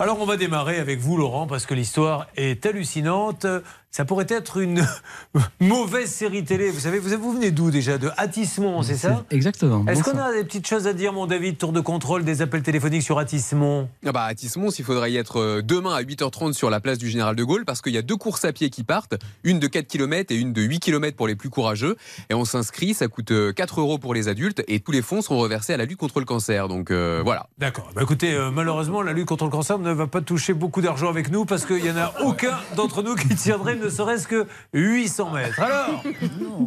Alors on va démarrer avec vous Laurent parce que l'histoire est hallucinante ça pourrait être une mauvaise série télé. Vous savez, vous, venez d'où déjà De Attismont, c'est ça? Exactement. Est-ce qu'on a des petites choses à dire, mon David, tour de contrôle des appels téléphoniques sur Attismont ah bah, Attismont, il faudrait y être euh, demain à 8h30 sur la place du Général de Gaulle, parce qu'il y a deux courses à pied qui partent, une de 4 km et une de 8 km pour les plus courageux. Et on s'inscrit, ça coûte 4 euh, euros pour les adultes, et tous les fonds seront reversés à la lutte contre le cancer. Donc euh, voilà. D'accord. Bah, écoutez, malheureusement, la lutte contre le cancer ne va pas toucher beaucoup d'argent avec nous, parce qu'il n'y en a aucun d'entre nous qui tiendrait ne serait-ce que 800 mètres. Alors,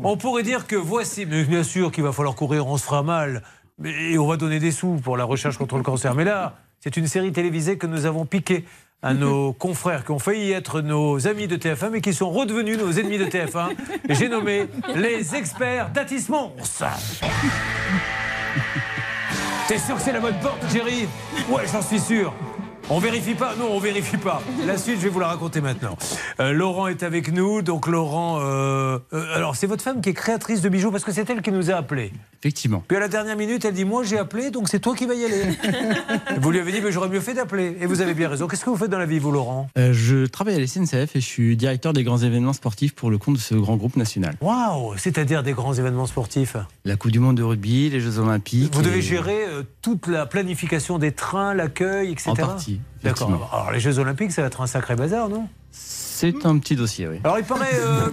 on pourrait dire que voici, mais bien sûr qu'il va falloir courir, on se fera mal, et on va donner des sous pour la recherche contre le cancer. Mais là, c'est une série télévisée que nous avons piquée à nos confrères qui ont failli être nos amis de TF1 mais qui sont redevenus nos ennemis de TF1. J'ai nommé les experts d'Atismons. T'es sûr que c'est la bonne porte, Jerry? Ouais, j'en suis sûr. On vérifie pas Non, on vérifie pas. La suite, je vais vous la raconter maintenant. Euh, Laurent est avec nous. Donc, Laurent, euh, euh, alors c'est votre femme qui est créatrice de bijoux parce que c'est elle qui nous a appelés. Effectivement. Puis à la dernière minute, elle dit Moi, j'ai appelé, donc c'est toi qui vas y aller. vous lui avez dit Mais j'aurais mieux fait d'appeler. Et vous avez bien raison. Qu'est-ce que vous faites dans la vie, vous, Laurent? Je travaille à la SNCF et je suis directeur des grands événements sportifs pour le compte de ce grand groupe national. Waouh C'est-à-dire des grands événements sportifs? La Coupe du Monde de rugby, les Jeux Olympiques. Vous devez gérer toute la planification des trains, l'accueil, etc. En partie. D'accord. Alors les Jeux Olympiques, ça va être un sacré bazar, non? C'est un petit dossier, oui. Alors il paraît. Euh,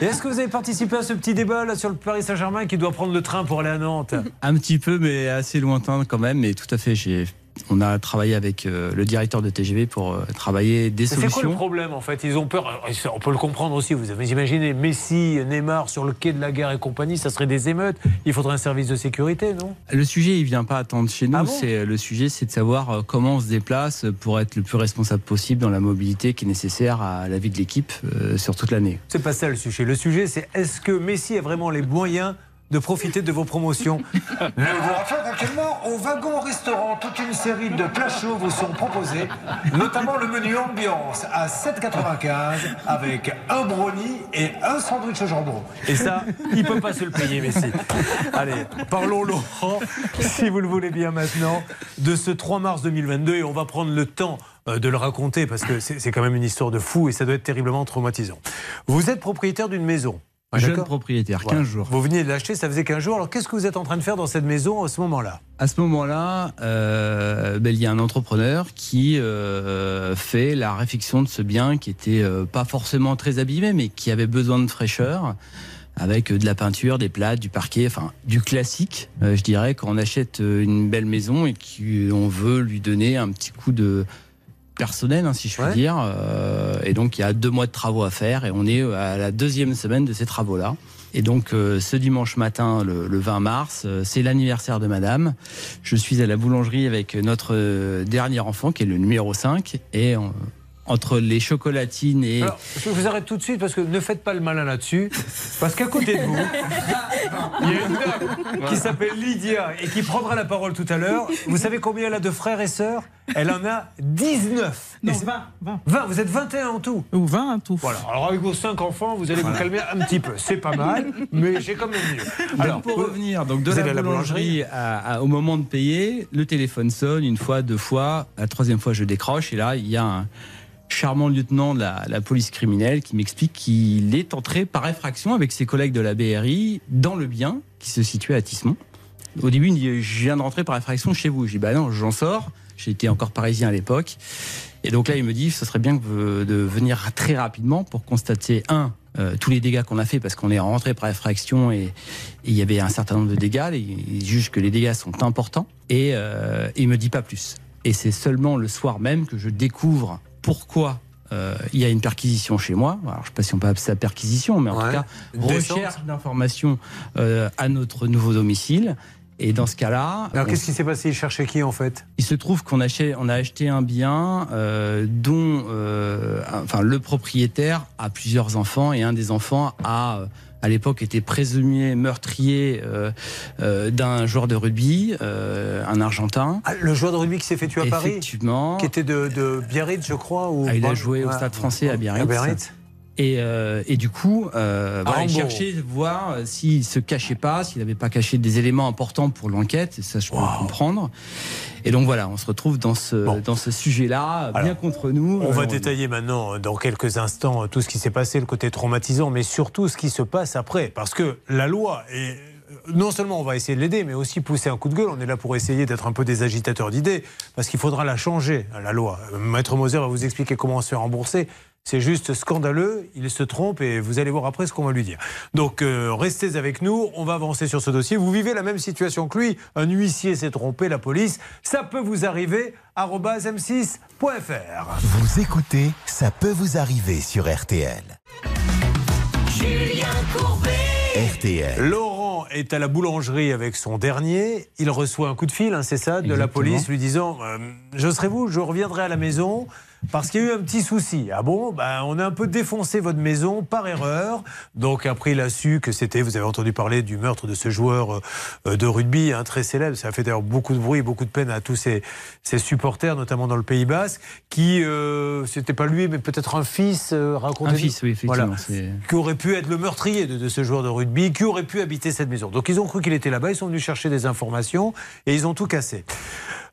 est-ce que vous avez participé à ce petit débat là sur le Paris Saint-Germain qui doit prendre le train pour aller à Nantes? Un petit peu, mais assez lointain quand même. Mais tout à fait, j'ai on a travaillé avec euh, le directeur de TGV pour euh, travailler des solutions. C'est quoi le problème en fait? Ils ont peur. On peut le comprendre aussi. Vous imaginez Messi, Neymar sur le quai de la gare et compagnie, ça serait des émeutes. Il faudrait un service de sécurité, non? Le sujet, il vient pas attendre chez nous. Ah c'est le sujet, c'est de savoir euh, comment on se déplace pour être le plus responsable possible dans la mobilité qui est nécessaire à la vie de l'équipe sur toute l'année. C'est pas ça le sujet. Le sujet, c'est est-ce que Messi a vraiment les moyens de profiter de vos promotions. Nous vous rappelons actuellement au wagon-restaurant, toute une série de plats chauds vous sont proposés, notamment le menu ambiance à 7,95 avec un brownie et un sandwich au jambon. Et ça, il peut pas se le payer, Messi. Allez, parlons, Laurent, si vous le voulez bien maintenant, de ce 3 mars 2022 et on va prendre le temps euh, de le raconter parce que c'est quand même une histoire de fou et ça doit être terriblement traumatisant. Vous êtes propriétaire d'une maison. Jeune propriétaire, 15 jours. Vous veniez de l'acheter, ça faisait 15 jours. Alors qu'est-ce que vous êtes en train de faire dans cette maison à ce moment-là? À ce moment-là, euh, ben, il y a un entrepreneur qui euh, fait la réfection de ce bien qui était euh, pas forcément très abîmé, mais qui avait besoin de fraîcheur avec de la peinture, des plates, du parquet, enfin du classique, je dirais, quand on achète une belle maison et qu'on veut lui donner un petit coup de, personnel, hein, si je puis dire. Euh, et donc, il y a deux mois de travaux à faire et on est à la deuxième semaine de ces travaux-là. Et donc, euh, ce dimanche matin, le, 20 mars, euh, c'est l'anniversaire de madame. Je suis à la boulangerie avec notre dernier enfant, qui est le numéro 5. Et entre les chocolatines et. je vous arrête tout de suite parce que ne faites pas le malin là-dessus. Parce qu'à côté de vous, il y a une dame qui s'appelle Lydia et qui prendra la parole tout à l'heure. Vous savez combien elle a de frères et sœurs? Elle en a 19. Non, 20, 20. Vous êtes 21 en tout Ou 20 en tout. Voilà. Alors avec vos 5 enfants, vous allez vous calmer un petit peu. C'est pas mal, mais j'ai quand même mieux. Alors, pour revenir donc de la, boulangerie, au moment de payer, le téléphone sonne une fois, deux fois. La troisième fois, je décroche et là, il y a un charmant lieutenant de la, police criminelle qui m'explique qu'il est entré par effraction avec ses collègues de la BRI dans le bien qui se situe à Tissemont. Au début, il me dit Je viens de rentrer par effraction chez vous. Je dis Bah non, j'en sors. J'étais encore parisien à l'époque. Et donc là, il me dit Ce serait bien de venir très rapidement pour constater, un, euh, tous les dégâts qu'on a fait parce qu'on est rentré par effraction et, il y avait un certain nombre de dégâts. Il, juge que les dégâts sont importants et euh, il me dit pas plus. Et c'est seulement le soir même que je découvre pourquoi euh, il y a une perquisition chez moi. Alors, je ne sais pas si on peut appeler ça perquisition, mais en tout cas, recherche d'informations euh, à notre nouveau domicile. Et dans ce cas-là. Alors, qu'est-ce qui s'est passé? Il cherchait qui, en fait? Il se trouve qu'on a, on a acheté un bien euh, dont enfin, le propriétaire a plusieurs enfants et un des enfants a à l'époque était présumé meurtrier euh, euh, d'un joueur de rugby, euh, un Argentin. Ah, le joueur de rugby qui s'est fait tuer à Paris Effectivement. Qui était de, Biarritz, je crois ou... Ah, il a joué au Stade français à Biarritz. Et, euh, et, du coup, euh, voilà, il cherchait voir s'il se cachait pas, s'il n'avait pas caché des éléments importants pour l'enquête. Et ça, je peux comprendre. Et donc voilà, on se retrouve dans ce, dans ce sujet-là, bien contre nous. On va détailler maintenant, dans quelques instants, tout ce qui s'est passé, le côté traumatisant, mais surtout ce qui se passe après. Parce que la loi est non seulement on va essayer de l'aider, mais aussi pousser un coup de gueule. On est là pour essayer d'être un peu des agitateurs d'idées, parce qu'il faudra la changer, la loi. Maître Moser va vous expliquer comment se faire rembourser. C'est juste scandaleux, il se trompe et vous allez voir après ce qu'on va lui dire. Donc euh, restez avec nous, on va avancer sur ce dossier. Vous vivez la même situation que lui, un huissier s'est trompé, la police, ça peut vous arriver, m6.fr. Vous écoutez, ça peut vous arriver sur RTL. Julien Courbet. RTL. Laurent est à la boulangerie avec son dernier. Il reçoit un coup de fil, hein, c'est ça, de la police lui disant euh, Je serai vous, je reviendrai à la maison parce qu'il y a eu un petit souci. Ah bon? Ben, On a un peu défoncé votre maison par erreur. Donc après, il a su que c'était, vous avez entendu parler du meurtre de ce joueur euh, de rugby, un très célèbre. Ça a fait d'ailleurs beaucoup de bruit, beaucoup de peine à tous ses, supporters, notamment dans le Pays Basque, qui, euh, c'était pas lui, mais peut-être un fils, euh, Un fils, oui, effectivement. qui aurait pu être le meurtrier de, de, ce joueur de rugby, qui aurait pu habiter cette maison. Donc ils ont cru qu'il était là-bas, ils sont venus chercher des informations et ils ont tout cassé.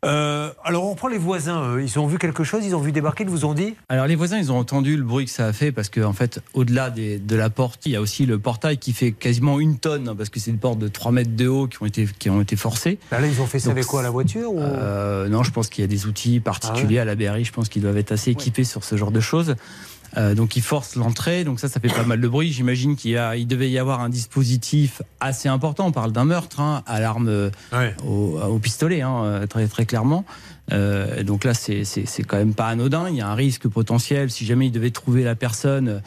Euh, alors on prend les voisins, ils ont vu quelque chose, ils ont vu débarquer, ils vous ont dit? Alors les voisins, ils ont entendu le bruit que ça a fait parce qu'en en fait, au-delà de la porte, il y a aussi le portail qui fait quasiment une tonne parce que c'est une porte de 3 mètres de haut qui ont été, qui ont été forcées. Là, ils ont fait ça avec quoi, la voiture euh, Non, je pense qu'il y a des outils particuliers ah à la BRI, je pense qu'ils doivent être assez équipés sur ce genre de choses. Euh, donc il force l'entrée, donc ça, ça fait pas mal de bruit. J'imagine qu'il il devait y avoir un dispositif assez important. On parle d'un meurtre hein, à l'arme au, pistolet, hein, euh, très très clairement. Euh, donc là, c'est quand même pas anodin. Il y a un risque potentiel si jamais il devait trouver la personne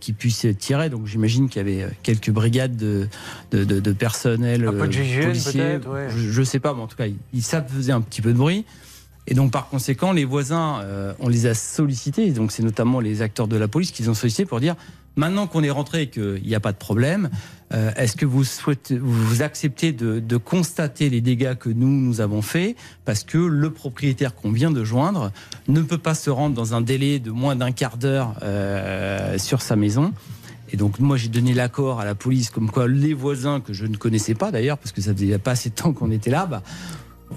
qui puisse tirer. Donc j'imagine qu'il y avait quelques brigades de, de, de, personnel un peu de policiers. Je, ne sais pas, mais en tout cas, ça faisait un petit peu de bruit. Et donc, par conséquent, les voisins, euh, on les a sollicités. Donc, c'est notamment les acteurs de la police qui les ont sollicités pour dire maintenant qu'on est rentré et qu'il n'y a pas de problème, euh, est-ce que vous, souhaitez, vous acceptez de, constater les dégâts que nous, nous avons faits Parce que le propriétaire qu'on vient de joindre ne peut pas se rendre dans un délai de moins d'un quart d'heure euh, sur sa maison? Et donc moi j'ai donné l'accord à la police comme quoi les voisins que je ne connaissais pas d'ailleurs parce que ça faisait pas assez de temps qu'on était là, bah,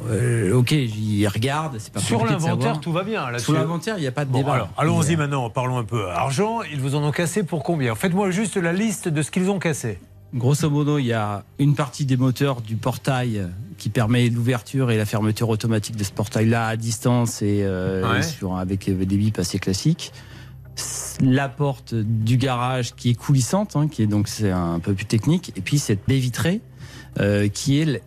euh, ok, j'y regarde. Pas Sur l'inventaire, tout va bien. Sur l'inventaire, il n'y a pas de débat. allons-y maintenant, parlons un peu argent. Ils vous en ont cassé pour combien? Faites-moi juste la liste de ce qu'ils ont cassé. Grosso modo, il y a une partie des moteurs du portail qui permet l'ouverture et la fermeture automatique de ce portail-là à distance et euh, sur, avec des bips assez classiques. La porte du garage qui est coulissante, hein, qui est donc c'est un peu plus technique, et puis cette baie vitrée euh, qui est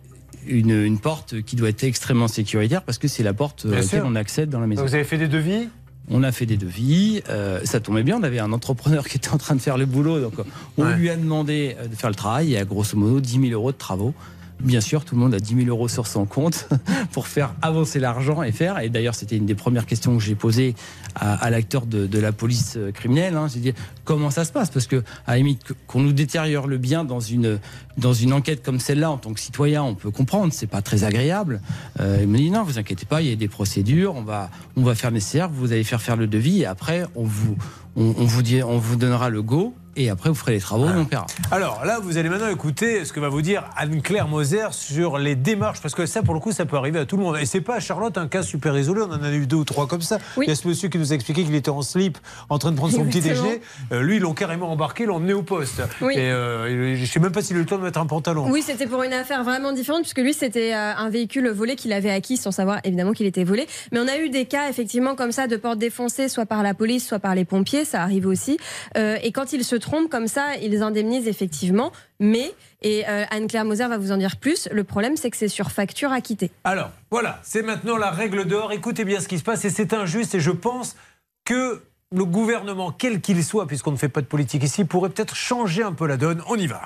une, porte qui doit être extrêmement sécuritaire parce que c'est la porte à laquelle on accède dans la maison. Vous avez fait des devis? On a fait des devis, euh, ça tombait bien, on avait un entrepreneur qui était en train de faire le boulot, donc on lui a demandé de faire le travail, et à grosso modo 10 000 euros de travaux. Bien sûr, tout le monde a 10 000 euros sur son compte pour faire avancer l'argent et faire. Et d'ailleurs, c'était une des premières questions que j'ai posées à, l'acteur de, la police euh, criminelle. Hein. J'ai dit comment ça se passe? Parce que, à la limite, qu'on nous détériore le bien dans une, dans une enquête comme celle-là, en tant que citoyen, on peut comprendre, c'est pas très agréable. Euh, il me dit non, vous inquiétez pas, il y a des procédures, on va, on va faire nécessaire, vous allez faire faire le devis et après, on vous, on vous, dit, on vous donnera le go et après vous ferez les travaux et on paiera. Alors là, vous allez maintenant écouter ce que va vous dire Anne-Claire Moser sur les démarches, parce que ça, pour le coup, ça peut arriver à tout le monde. Et c'est pas, Charlotte, un cas super isolé, on en a eu deux ou trois comme ça. Il y a ce monsieur qui nous a expliqué qu'il était en slip, en train de prendre son petit déjeuner. Euh, lui, ils l'ont carrément embarqué, l'ont emmené au poste. Et euh, je sais même pas s'il a eu le temps de mettre un pantalon. Oui, c'était pour une affaire vraiment différente, puisque lui, c'était euh, un véhicule volé qu'il avait acquis sans savoir évidemment qu'il était volé. Mais on a eu des cas, effectivement, comme ça, de portes défoncées, soit par la police, soit par les pompiers, ça arrive aussi. et quand il se trompe comme ça, ils indemnisent effectivement, mais, et euh, Anne-Claire Moser va vous en dire plus, le problème c'est que c'est sur facture acquittée. Alors, voilà, c'est maintenant la règle d'or. Écoutez bien ce qui se passe et c'est injuste et je pense que le gouvernement, quel qu'il soit, puisqu'on ne fait pas de politique ici, pourrait peut-être changer un peu la donne. On y va.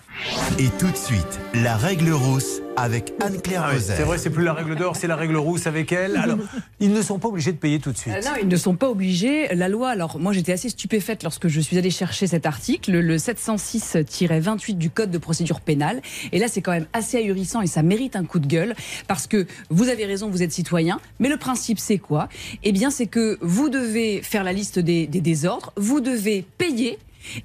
Et tout de suite, la règle rousse avec Anne-Claire Ah oui, C'est vrai, c'est plus la règle d'or, c'est la règle rousse avec elle. Alors, ils ne sont pas obligés de payer tout de suite. Euh, non, ils ne sont pas obligés. La loi, alors moi j'étais assez stupéfaite lorsque je suis allée chercher cet article, le 706-28 du Code de procédure pénale. Et là, c'est quand même assez ahurissant et ça mérite un coup de gueule parce que vous avez raison, vous êtes citoyen. Mais le principe, c'est quoi? Eh bien, c'est que vous devez faire la liste des, des désordres, vous devez payer.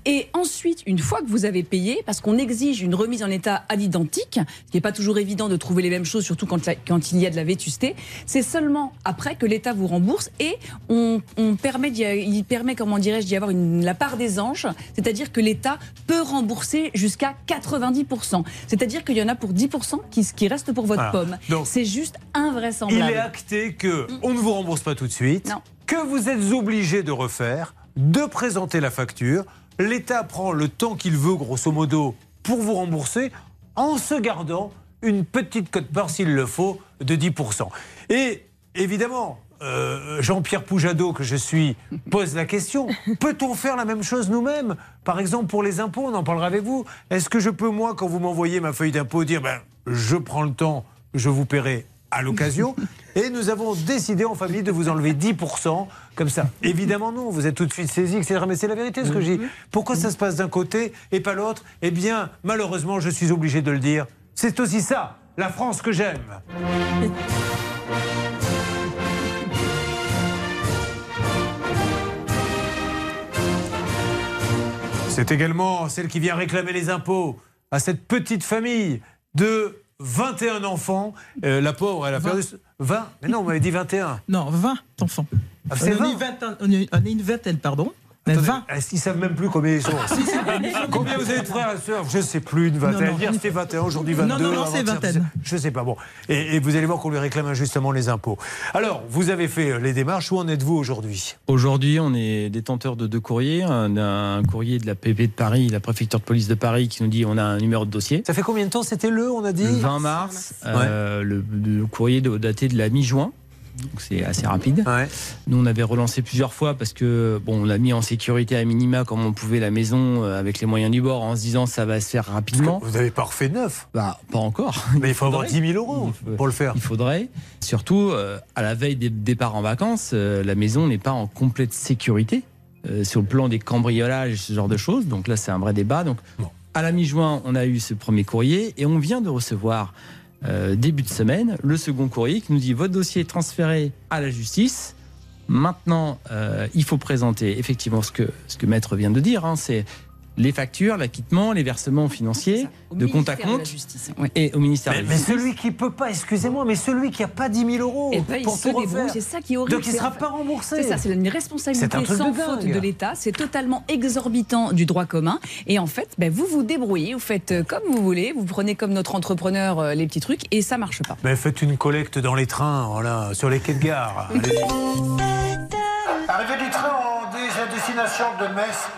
Et ensuite, une fois que vous avez payé, parce qu'on exige une remise en état à l'identique, ce qui n'est pas toujours évident de trouver les mêmes choses, surtout quand, la- quand il y a de la vétusté, c'est seulement après que l'État vous rembourse et on, on permet, il permet, comment dirais-je, d'y avoir une, la part des anges, c'est-à-dire que l'État peut rembourser jusqu'à 90%. C'est-à-dire qu'il y en a pour 10% qui, qui reste pour votre Voilà. pomme. C'est juste Il invraisemblable. est acté que on ne vous rembourse pas tout de suite, Non. que vous êtes obligé de refaire, de présenter la facture. L'État prend le temps qu'il veut, grosso modo, pour vous rembourser, en se gardant une petite cote-part, s'il le faut, de 10%. Et évidemment, euh, Jean-Pierre Poujado, que je suis, pose la question peut-on faire la même chose nous-mêmes? Par exemple, pour les impôts, on en parlera avec vous. Est-ce que je peux, moi, quand vous m'envoyez ma feuille d'impôt, dire ben, je prends le temps, je vous paierai à l'occasion Et nous avons décidé en famille de vous enlever 10% comme ça. Évidemment, non, vous êtes tout de suite saisi, etc. Mais c'est la vérité ce que je dis. Pourquoi ça se passe d'un côté et pas l'autre? Eh bien, malheureusement, je suis obligé de le dire. C'est aussi ça, la France que j'aime. C'est également celle qui vient réclamer les impôts à cette petite famille de 21 enfants. Euh, la pauvre, elle a perdu 20. Mais non, on m'avait dit 21. Non, 20 enfants. Ah, on, 20. est une vingtaine, on est- on est une vingtaine, pardon. Mais Attendez, 20. Est-ce qu'ils savent même plus combien ils sont Combien vous avez de frères et sœurs? Je ne sais plus, une vingtaine. Non, non. Hier c'était 21, aujourd'hui 22. Non, non, non, c'est vingtaine. Je ne sais pas. Bon. Et, et vous allez voir qu'on lui réclame injustement les impôts. Alors, vous avez fait euh, les démarches. Où en êtes-vous aujourd'hui? Aujourd'hui, on est détenteur de deux courriers. Un, un courrier de la PP de Paris, la préfecture de police de Paris, qui nous dit on a un numéro de dossier. Ça fait combien de temps? C'était le, on a dit? Le 20 mars, euh, le, le courrier de- daté de la mi-juin. Donc c'est assez rapide. Ouais. Nous, on avait relancé plusieurs fois parce que bon, on a mis en sécurité à minima comme on pouvait la maison euh, avec les moyens du bord en se disant ça va se faire rapidement. Vous n'avez pas refait neuf. Bah, pas encore. Mais il faut avoir faudrait. 10 000 euros faut- pour le faire. Il faudrait. Surtout, euh, à la veille des départs en vacances, euh, la maison n'est pas en complète sécurité euh, sur le plan des cambriolages, ce genre de choses. Donc là, c'est un vrai débat. Donc, Bon. à la mi-juin, on a eu ce premier courrier et on vient de recevoir euh, début de semaine le second courrier qui nous dit votre dossier est transféré à la justice. Maintenant, euh, il faut présenter effectivement ce que, ce que Maître vient de dire. hein, c'est les factures, l'acquittement, les versements financiers de compte à ministère de la compte justice. Et au ministère Mais, de la mais Justice. celui qui peut pas, excusez-moi, mais celui qui a pas 10 000 euros Eh ben, pour se tout refaire. c'est ça qui est horrible. Donc il sera pas remboursé. C'est ça, c'est une responsabilité un sans de faute de l'État. C'est totalement exorbitant du droit commun. Et en fait, ben, vous vous débrouillez, vous faites euh, comme vous voulez, vous prenez comme notre entrepreneur euh, les petits trucs et ça marche pas. Mais faites une collecte dans les trains, voilà, sur les quais de gare. Arrivée du train en destination de Metz.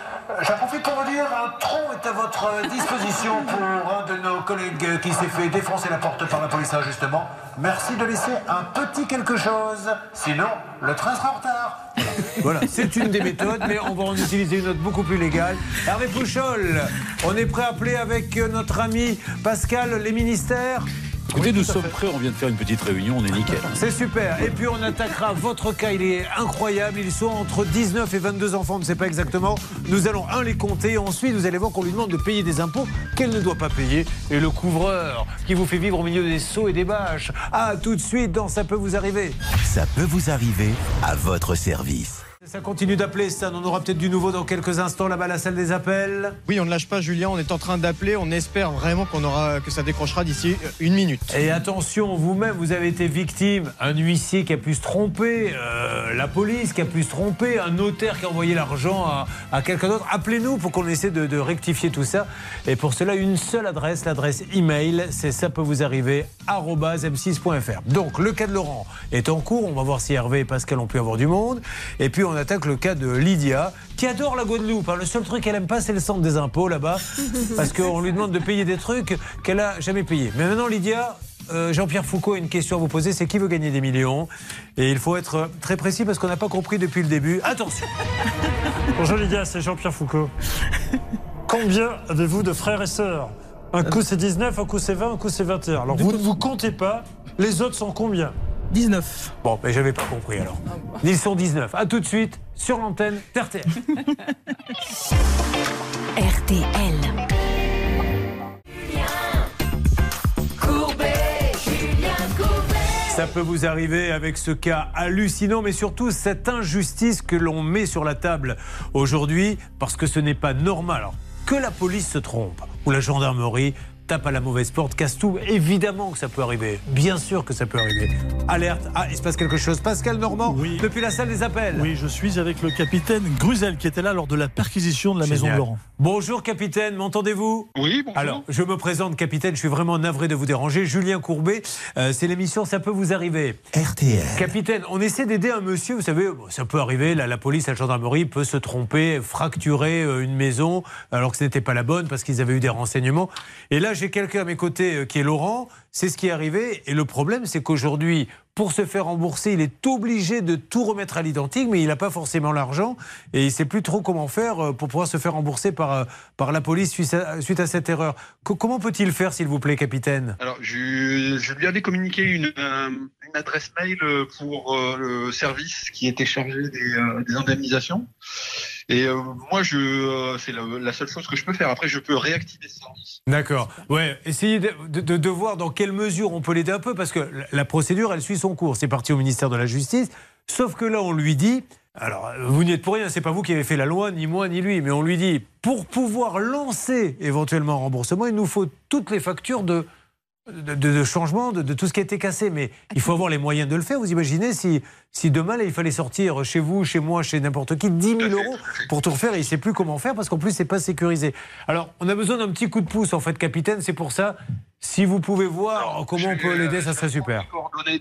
J'en profite pour vous dire, un tronc est à votre disposition pour un de nos collègues qui s'est fait défoncer la porte par la police injustement. Merci de laisser un petit quelque chose, sinon le train sera en retard. Voilà, c'est une des méthodes, mais on va en utiliser une autre beaucoup plus légale. Hervé Pouchol, on est prêt à appeler avec notre ami Pascal les ministères? Écoutez, Oui, nous sommes prêts, on vient de faire une petite réunion, on est nickel. C'est super. Et puis on attaquera votre cas. Il est incroyable. Ils sont entre 19 et 22 enfants, on ne sait pas exactement. Nous allons, un, les compter. Ensuite, vous allez voir qu'on lui demande de payer des impôts qu'elle ne doit pas payer. Et le couvreur qui vous fait vivre au milieu des seaux et des bâches. Ah, tout de suite dans Ça peut vous arriver. Ça peut vous arriver à votre service. Ça continue d'appeler, Stan. On aura peut-être du nouveau dans quelques instants là-bas à la salle des appels. Oui, on ne lâche pas Julien, on est en train d'appeler, on espère vraiment qu'on aura que ça décrochera d'ici euh, une minute. Et attention, vous-même, vous avez été victime. Un huissier qui a pu se tromper, euh, la police qui a pu se tromper, un notaire qui a envoyé l'argent à, à quelqu'un d'autre. Appelez-nous pour qu'on essaie de, de rectifier tout ça. Et pour cela, une seule adresse, l'adresse email, c'est ça peut vous arriver m6.fr. Donc, le cas de Laurent est en cours. On va voir si Hervé et Pascal ont pu avoir du monde. Et puis, on attaque le cas de Lydia, qui adore la Guadeloupe. hein. Le seul truc qu'elle aime pas, c'est le centre des impôts là-bas, parce qu'on lui demande de payer des trucs qu'elle a jamais payés. Mais maintenant, Lydia, euh, Jean-Pierre Foucault a une question à vous poser, c'est qui veut gagner des millions? Et il faut être très précis parce qu'on n'a pas compris depuis le début. Attention Bonjour Lydia, c'est Jean-Pierre Foucault. Combien avez-vous de frères et sœurs? Un coup c'est 19, un coup c'est 20, un coup c'est 21. Alors vous ne vous comptez pas, les autres sont combien? 19. Bon, mais j'avais pas compris alors. Ils sont 19. À tout de suite sur l'antenne d'RTL. RTL. Ça peut vous arriver avec ce cas hallucinant, mais surtout cette injustice que l'on met sur la table aujourd'hui, parce que ce n'est pas normal. Alors, que la police se trompe, ou la gendarmerie, tape à la mauvaise porte, casse tout. Évidemment que ça peut arriver. Bien sûr que ça peut arriver. Alerte. Ah, il se passe quelque chose. Pascal Normand, Oui. depuis la salle des appels. Oui, je suis avec le capitaine Gruzel qui était là lors de la perquisition de la maison de. Laurent. Bonjour capitaine, m'entendez-vous? Oui, bonjour. Alors, je me présente capitaine, je suis vraiment navré de vous déranger. Julien Courbet, euh, c'est l'émission Ça peut vous arriver. RTL. Capitaine, on essaie d'aider un monsieur, vous savez, ça peut arriver, la, la police, la gendarmerie peut se tromper, fracturer euh, une maison alors que ce n'était pas la bonne parce qu'ils avaient eu des renseignements. Et là, j'ai quelqu'un à mes côtés euh, qui est Laurent, c'est ce qui est arrivé. Et le problème, c'est qu'aujourd'hui, pour se faire rembourser, il est obligé de tout remettre à l'identique, mais il n'a pas forcément l'argent et il ne sait plus trop comment faire euh, pour pouvoir se faire rembourser par, euh, par la police suite à, suite à cette erreur. Co- comment peut-il faire, s'il vous plaît, capitaine? Alors, je, je lui avais communiqué une, adresse mail pour le service qui était chargé des, des indemnisations. Et euh, moi, je, euh, c'est la, seule chose que je peux faire. Après, je peux réactiver ce service. D'accord. Ouais, essayez de, voir dans quelle mesure on peut l'aider un peu, parce que la, procédure, elle suit son cours. C'est parti au ministère de la Justice. Sauf que là, on lui dit. Alors, vous n'y êtes pour rien, c'est pas vous qui avez fait la loi, ni moi, ni lui, mais on lui dit, pour pouvoir lancer éventuellement un remboursement, il nous faut toutes les factures de, de, de- de changement, de, de tout ce qui a été cassé. Mais il faut avoir les moyens de le faire. Vous imaginez si, si demain, là, il fallait sortir chez vous, chez moi, chez n'importe qui, 10 000 euros pour tout refaire et il ne sait plus comment faire parce qu'en plus, c'est pas sécurisé. Alors, on a besoin d'un petit coup de pouce, en fait, capitaine. C'est pour ça, si vous pouvez voir comment on peut l'aider, ça serait super.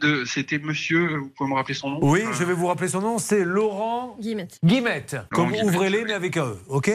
De, c'était monsieur, vous pouvez me rappeler son nom Oui, Euh, je vais vous rappeler son nom, c'est Laurent Guillemette. Guimette. Comme ouvrez-les, mais avec un E, ok?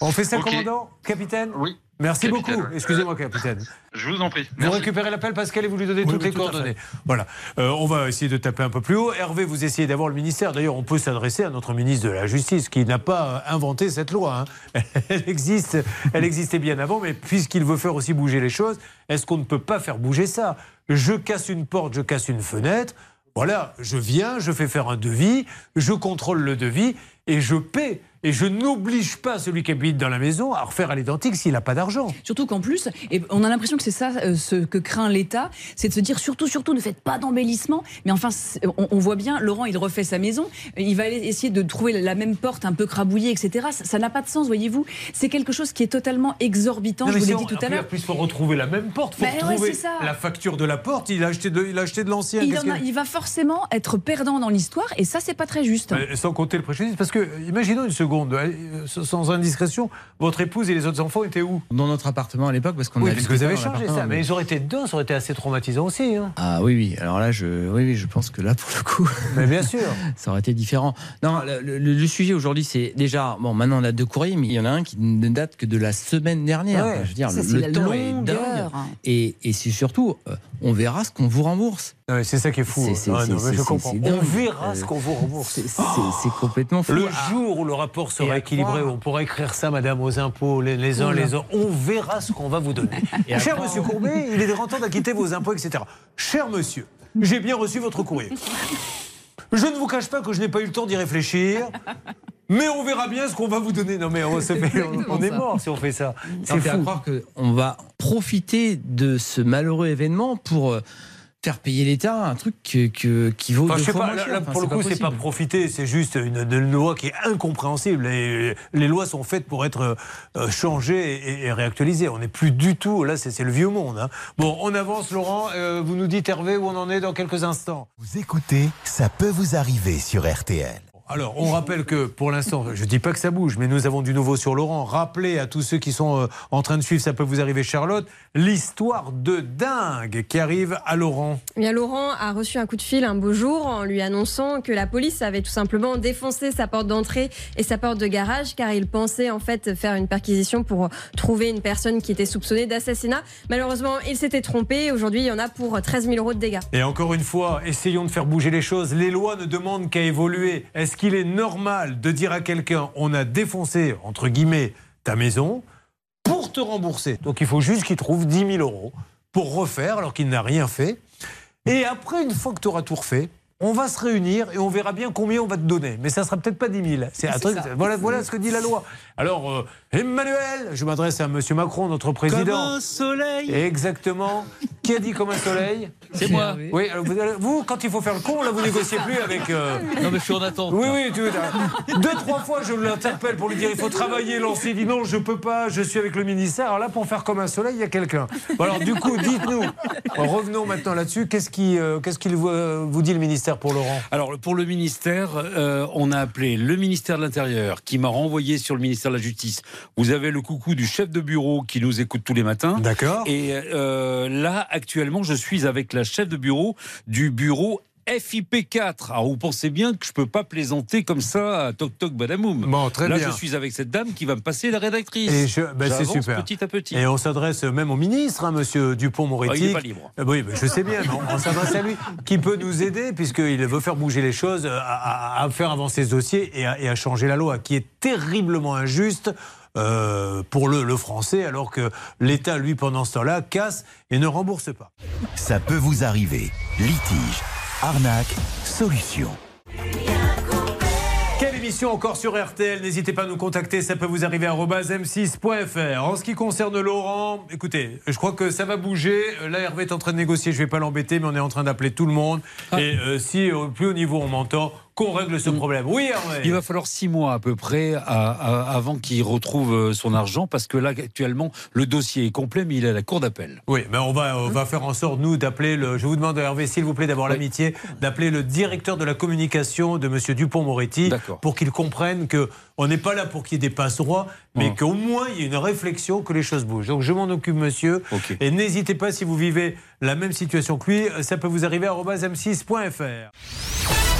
On fait ça, commandant Capitaine? Oui. Merci Capitaine. beaucoup. Excusez-moi, capitaine. Je vous en prie. Vous récupérez l'appel, Pascal, et vous lui donnez Oui, toutes oui, les tout coordonnées. Voilà. Euh, on va essayer de taper un peu plus haut. Hervé, vous essayez d'avoir le ministère. D'ailleurs, on peut s'adresser à notre ministre de la Justice, qui n'a pas inventé cette loi. hein. Elle existe, elle existait bien avant, mais puisqu'il veut faire aussi bouger les choses, est-ce qu'on ne peut pas faire bouger ça? Je casse une porte, je casse une fenêtre. Voilà, je viens, je fais faire un devis, je contrôle le devis et je paie. Et je n'oblige pas celui qui habite dans la maison à refaire à l'identique s'il n'a pas d'argent. Surtout qu'en plus, et on a l'impression que c'est ça euh, ce que craint l'État, c'est de se dire surtout, surtout, ne faites pas d'embellissement. Mais enfin, on, on voit bien, Laurent, il refait sa maison, il va aller essayer de trouver la même porte un peu crabouillée, etc. Ça n'a pas de sens, voyez-vous. C'est quelque chose qui est totalement exorbitant, Non, je vous si l'ai dit tout à l'heure. Plus, il faut retrouver la même porte. Faut Ben ouais, retrouver ça. la facture de la porte. Il a acheté de, il a acheté de l'ancien. Il, va forcément être perdant dans l'histoire, et ça, c'est pas très juste. Euh, Sans compter le préjudice. Parce que, imaginons une seconde, euh, sans indiscrétion, votre épouse et les autres enfants étaient où? Dans notre appartement à l'époque, parce qu'on Oui, a parce que vous avez changé ça. Mais ils auraient été deux, ça aurait été assez traumatisant aussi. hein. Ah oui, oui. Alors là, je, oui, oui, je pense que là, pour le coup, Mais bien sûr. ça aurait été différent. Non, le, le- le sujet aujourd'hui, c'est déjà, bon, maintenant on a deux courriers, mais il y en a un qui ne date que de la semaine dernière. Ouais. je veux dire, Ça, le, c'est le la temps est dingue. Et, et c'est surtout, euh, on verra ce qu'on vous rembourse. C'est ça qui est fou. C'est- Ah, non, je comprends. On verra Euh, ce qu'on vous rembourse. C'est c'est- c'est complètement fou. Le jour où le rapport sera équilibré, on pourra écrire ça, madame, aux impôts, les, les uns, les autres. On verra ce qu'on va vous donner. Et Cher monsieur Courbet, il est grand temps d'acquitter vos impôts, etc. Cher monsieur, j'ai bien reçu votre courrier. Je ne vous cache pas que je n'ai pas eu le temps d'y réfléchir. Mais on verra bien ce qu'on va vous donner. Non, mais on, se fait- on- on est mort si on fait ça. C'est mais à fou. croire qu'on va profiter de ce malheureux événement pour euh, faire payer l'État un truc que, que- qui vaut Enfin, deux je sais fois pas, moins là, cher. là, Enfin, pour le coup, c'est pas profiter, c'est juste une, une loi qui est incompréhensible. Et les lois sont faites pour être euh, changées et, et réactualisées. On n'est plus du tout, là, c'est c'est le vieux monde. hein. Bon, on avance, Laurent. Euh, vous nous dites, Hervé, où on en est dans quelques instants. Vous écoutez Ça peut vous arriver sur RTL. Alors, on rappelle que pour l'instant, je ne dis pas que ça bouge, mais nous avons du nouveau sur Laurent. Rappelez à tous ceux qui sont euh, en train de suivre, ça peut vous arriver, Charlotte, l'histoire de dingue qui arrive à Laurent. Eh Bien, Laurent a reçu un coup de fil un beau jour en lui annonçant que la police avait tout simplement défoncé sa porte d'entrée et sa porte de garage car il pensait en fait faire une perquisition pour trouver une personne qui était soupçonnée d'assassinat. Malheureusement, il s'était trompé. Aujourd'hui, il y en a pour 13 000 euros de dégâts. Et encore une fois, essayons de faire bouger les choses. Les lois ne demandent qu'à évoluer. Est-ce qu'il est normal de dire à quelqu'un on a défoncé, entre guillemets, ta maison pour te rembourser? Donc il faut juste qu'il trouve 10 000 euros pour refaire alors qu'il n'a rien fait. Et après, une fois que tu auras tout refait, on va se réunir et on verra bien combien on va te donner. Mais ça sera peut-être pas 10 000. C'est un truc. Voilà, voilà ce que dit la loi. Alors, euh, Emmanuel, je m'adresse à Monsieur Macron, notre président. Comme un soleil. Exactement. Qui a dit comme un soleil C'est moi. Oui, alors vous, vous, quand il faut faire le con, là, vous négociez plus avec. euh, Non, mais je suis en attente. Oui, oui, tu, deux, trois fois, je l'interpelle pour lui dire il faut travailler. L'ancien dit non, je peux pas, je suis avec le ministère. Alors là, pour faire comme un soleil, il y a quelqu'un. Bon, Alors, du coup, dites-nous, revenons maintenant là-dessus. Qu'est-ce qui, euh, qu'est-ce qu'il vous, euh, vous dit le ministère pour Laurent? Alors, pour le ministère, euh, on a appelé le ministère de l'Intérieur qui m'a renvoyé sur le ministère de la Justice. Vous avez le coucou du chef de bureau qui nous écoute tous les matins. D'accord. Et euh, là, actuellement, je suis avec la chef de bureau du bureau FIP4. Alors, vous pensez bien que je peux pas plaisanter comme ça à toc toc badamoum? Bon, très là, bien. je suis avec cette dame qui va me passer la rédactrice. Et je- ben, c'est super. Petit à petit. Et on s'adresse même au ministre, hein, Monsieur Ah, Dupont-Moretti. il est pas libre. Euh, Oui, je sais bien, on, on s'adresse à lui, qui peut nous aider, puisqu'il veut faire bouger les choses, à, à- à faire avancer ce dossier et à, et à changer la loi, qui est terriblement injuste. Euh, pour le, le français, alors que l'État, lui, pendant ce temps-là, casse et ne rembourse pas. Ça peut vous arriver. Litige, arnaque, solution. Quelle émission encore sur RTL N'hésitez pas à nous contacter, ça peut vous arriver à m6.fr. En ce qui concerne Laurent, écoutez, je crois que ça va bouger. Là, Hervé est en train de négocier, je ne vais pas l'embêter, mais on est en train d'appeler tout le monde. Et euh, si au plus haut niveau on m'entend, qu'on règle ce problème. Oui, Hervé Il va falloir six mois à peu près à- à- avant qu'il retrouve euh, son argent parce que là actuellement le dossier est complet mais il est à la cour d'appel. Oui, mais on va, on va faire en sorte, nous, d'appeler le. Je vous demande, Hervé, s'il vous plaît, d'avoir l'amitié, d'appeler le directeur de la communication de M. Dupont-Moretti pour qu'il comprenne que on n'est pas là pour qu'il y ait des passe-droits, mais Ouais. qu'au moins il y ait une réflexion, que les choses bougent. Donc je m'en occupe, monsieur. Et n'hésitez pas, si vous vivez la même situation que lui, ça peut vous arriver à m6.fr.